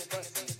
favor.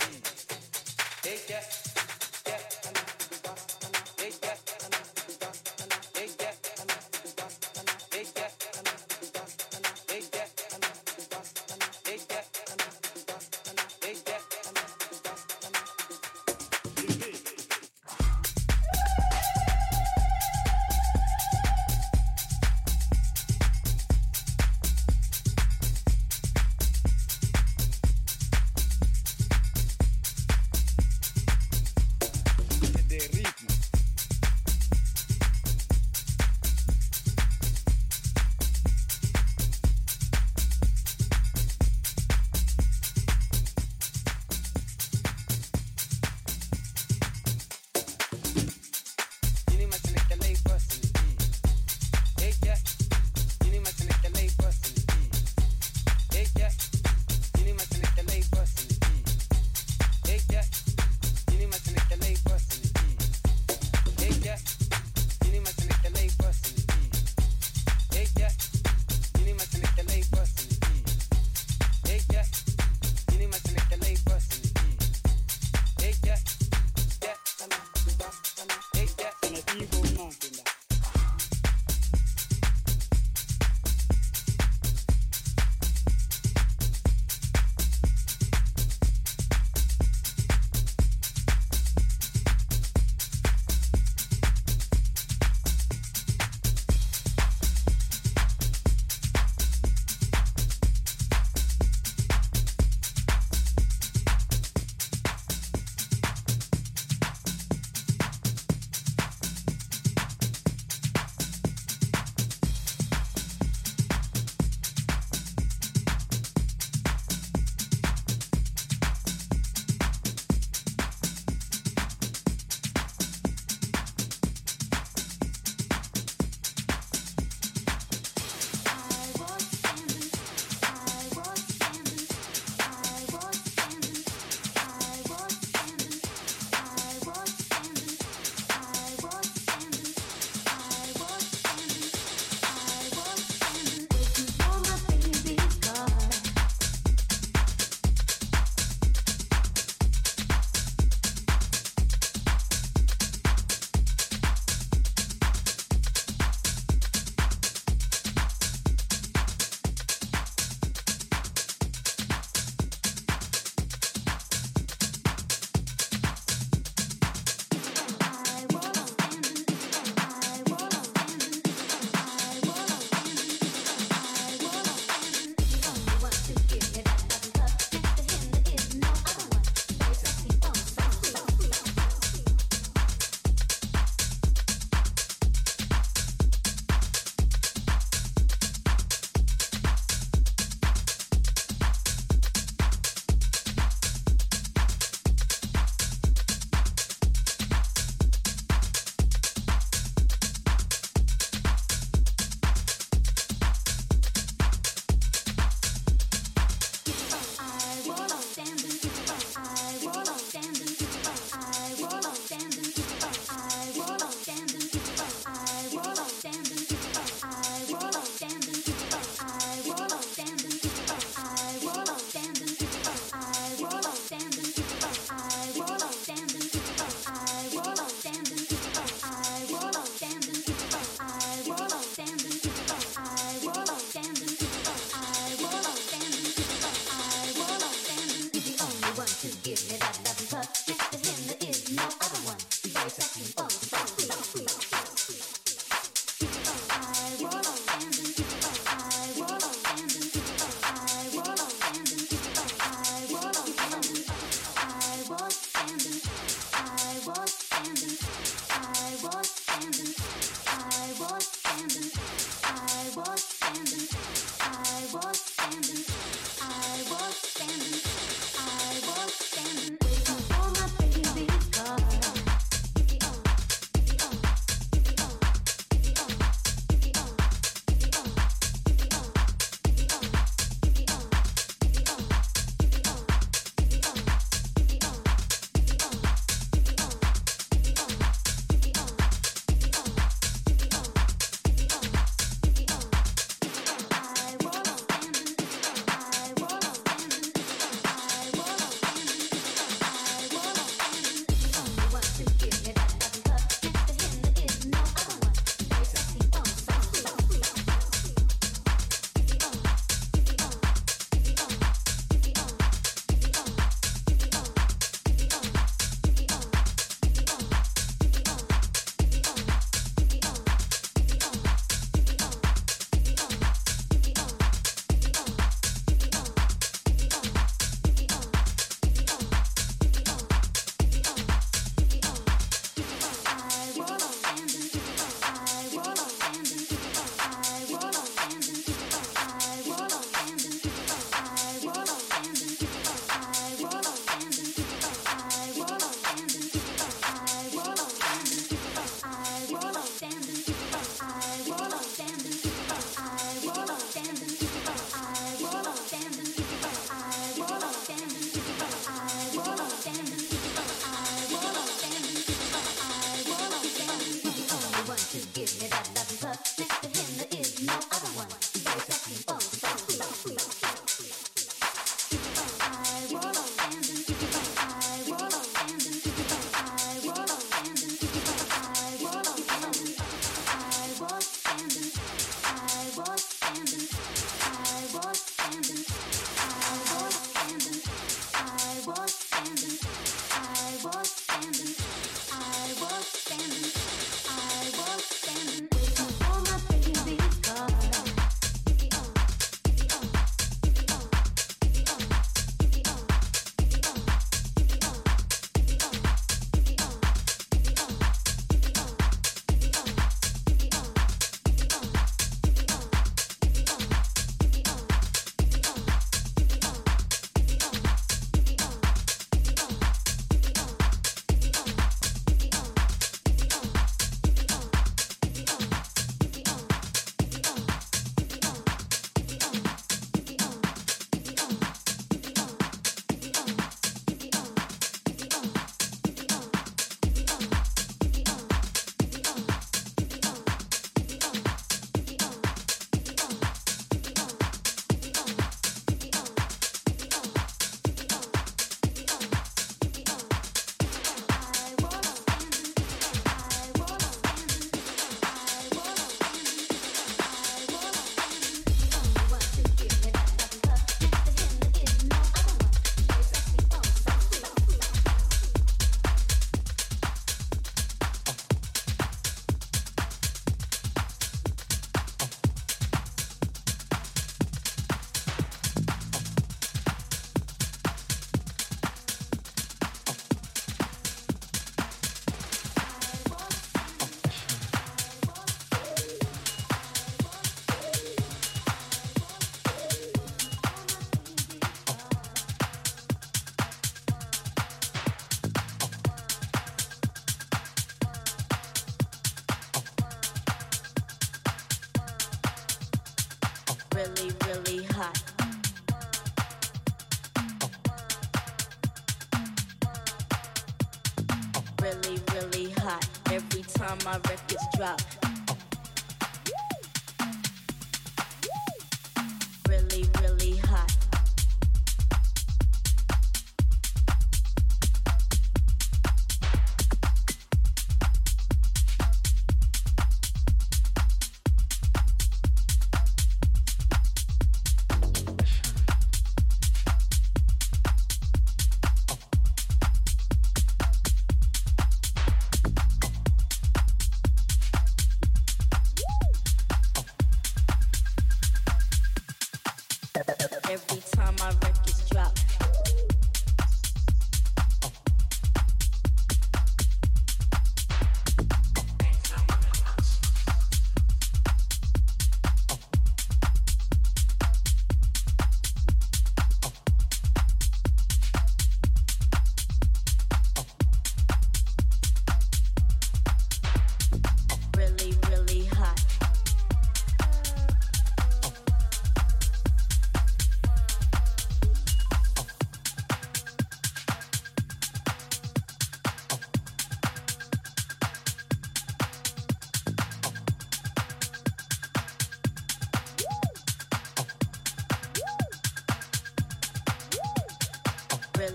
drop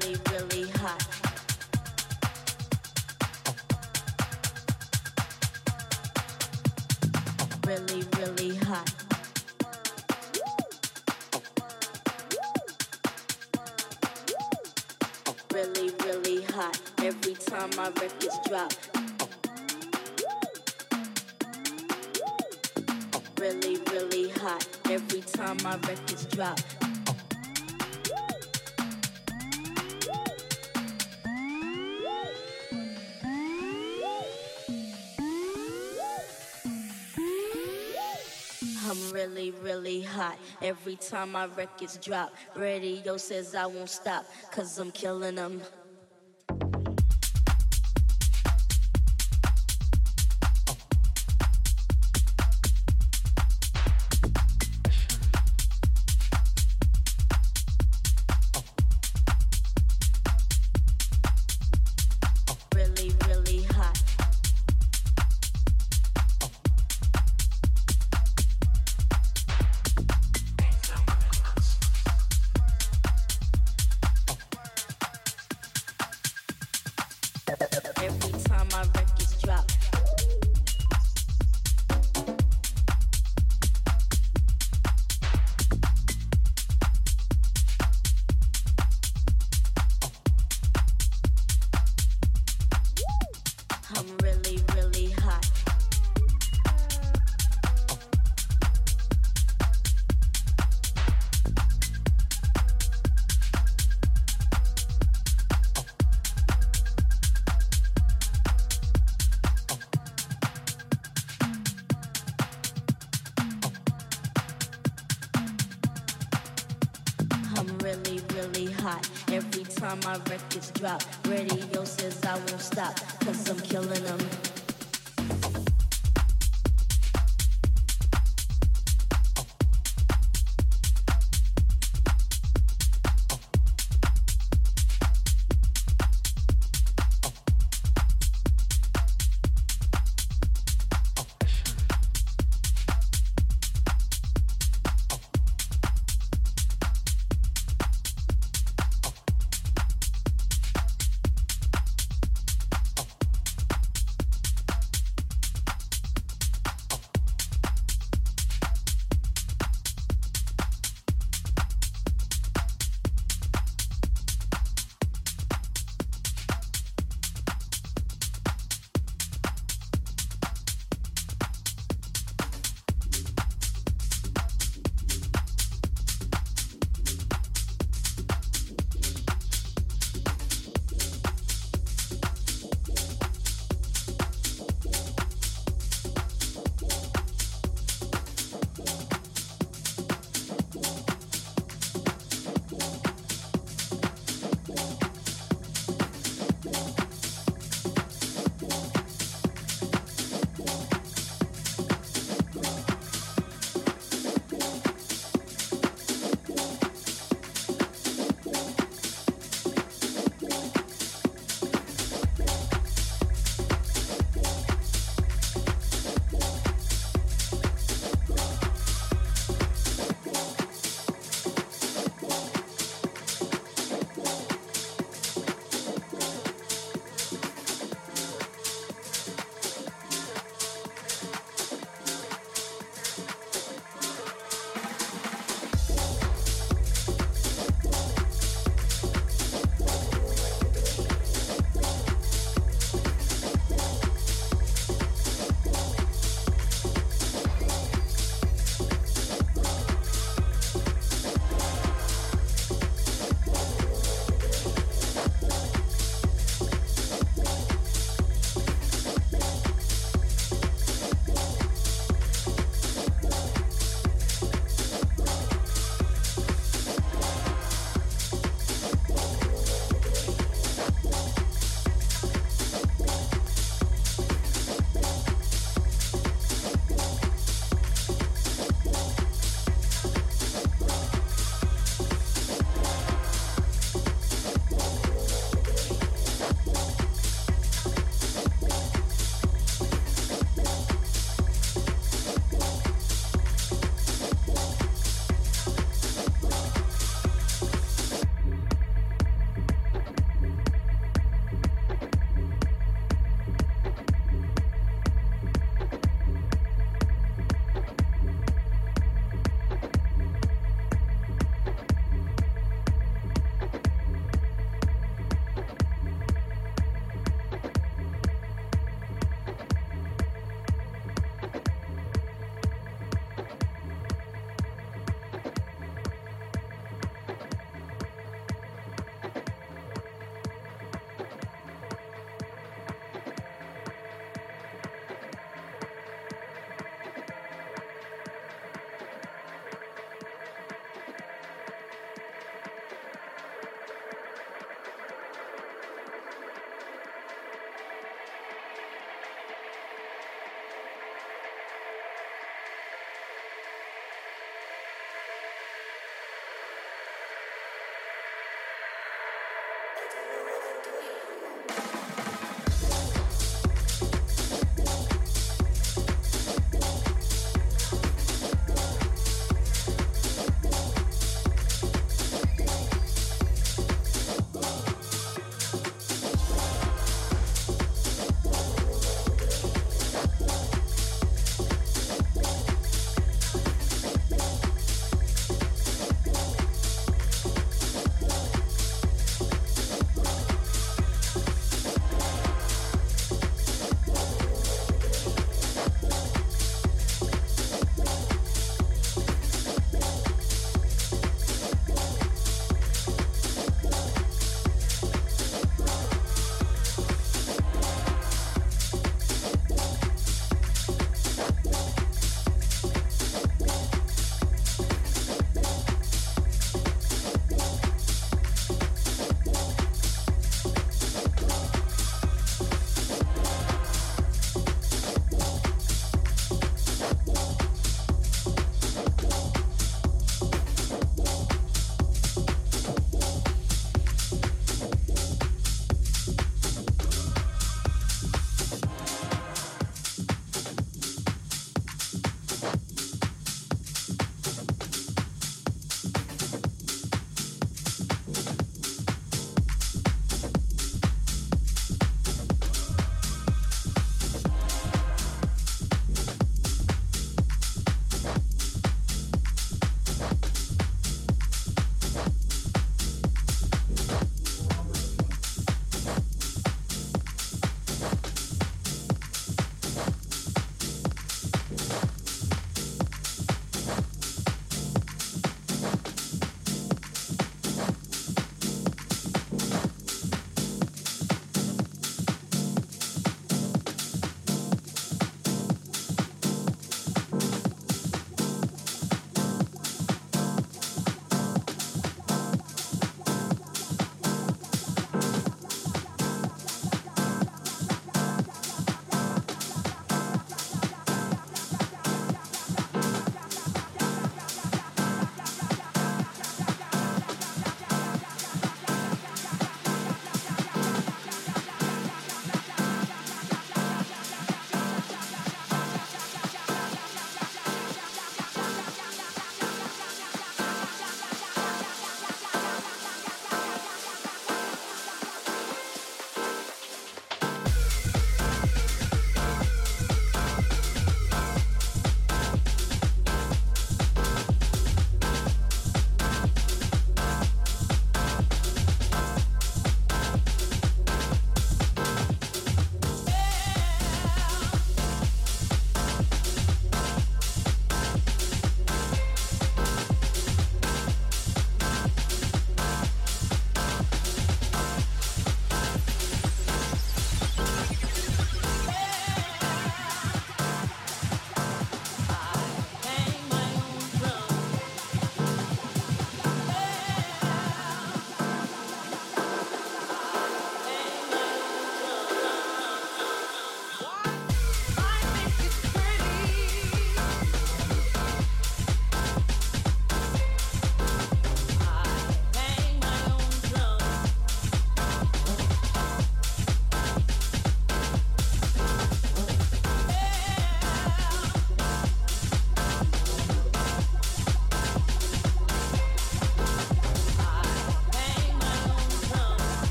really, really hot. Really, really hot. Really, really hot. Every time my records drop. Really, really hot. Every time my records drop. Every time my records drop, radio says I won't stop, cause I'm killing them. hot every time my records drop. Radio says I won't stop, cause I'm killing them.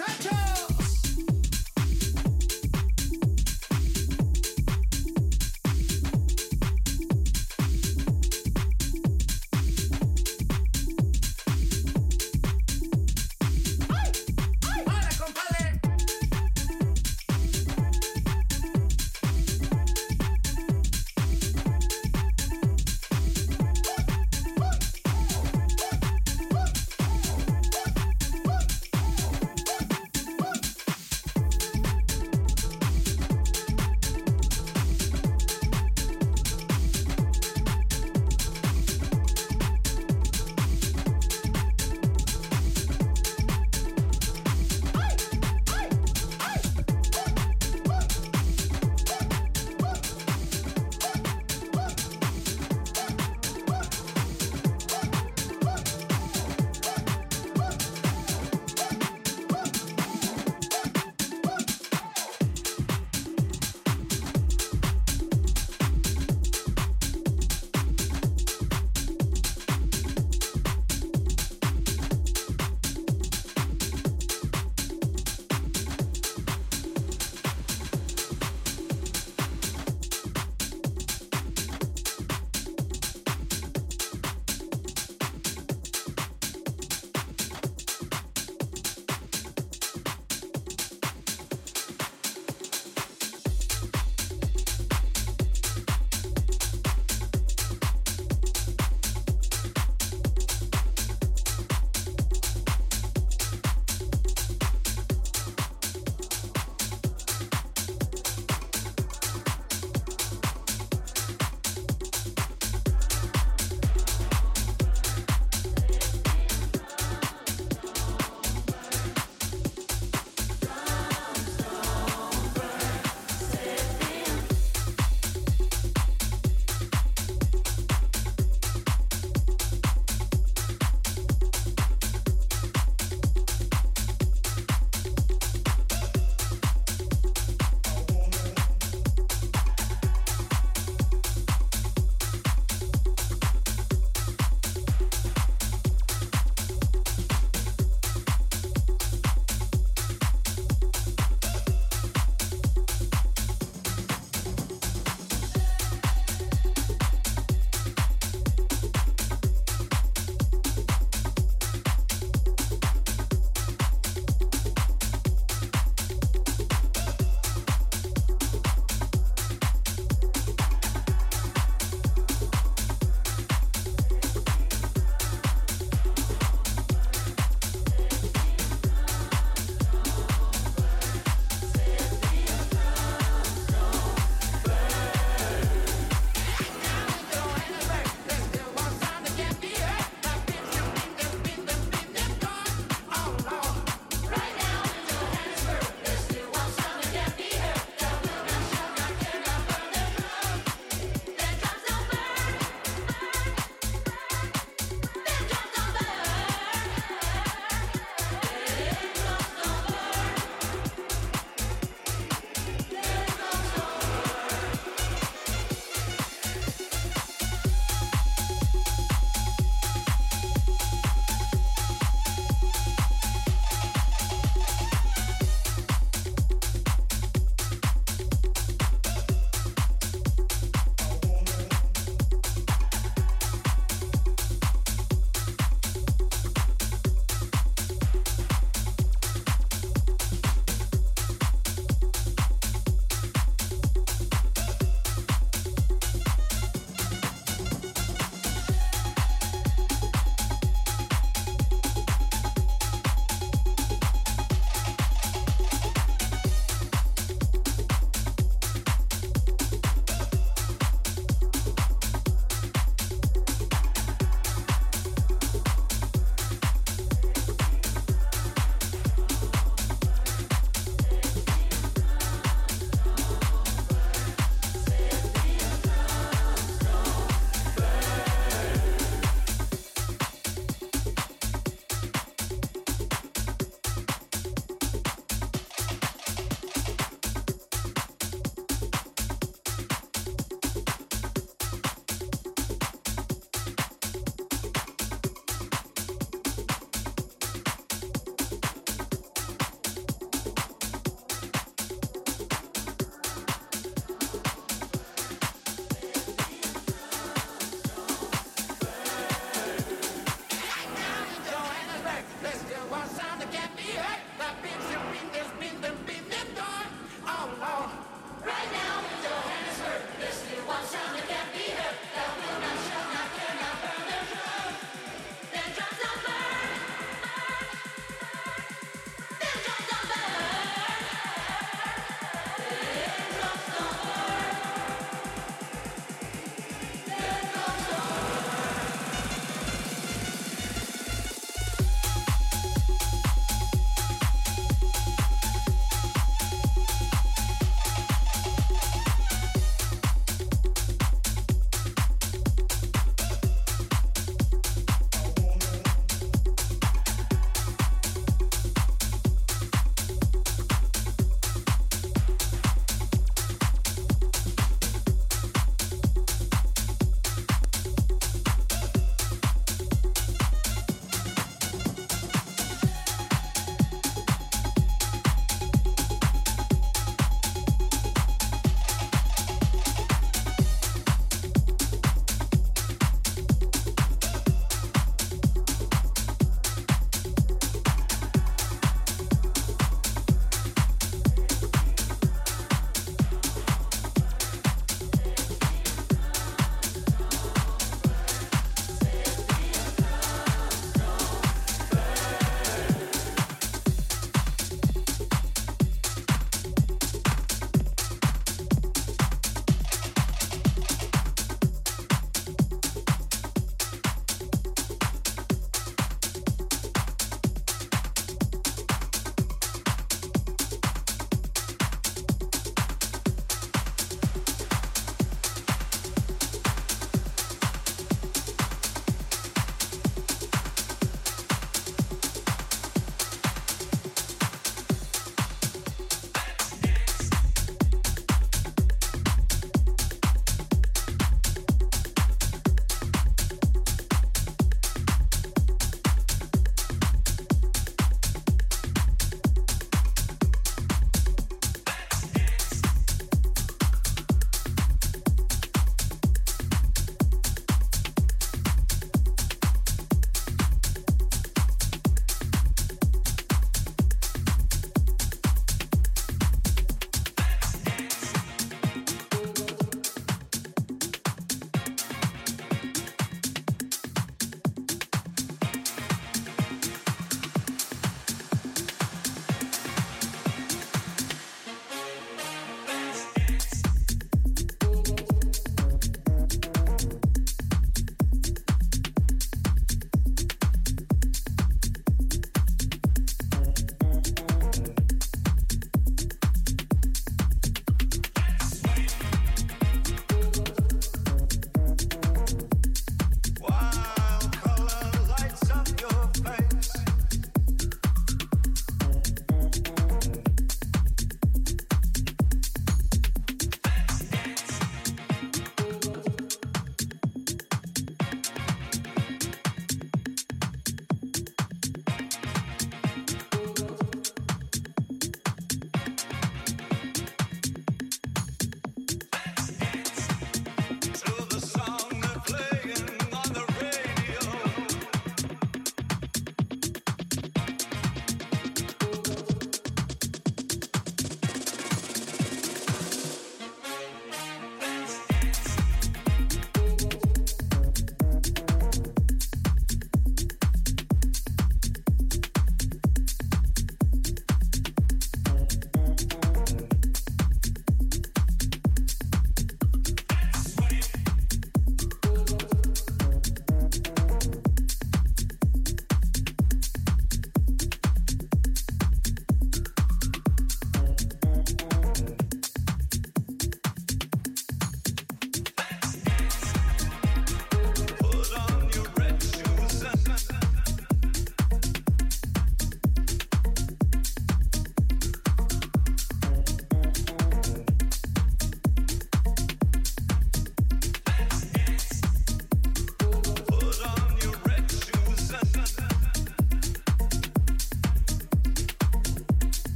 Cha-cha!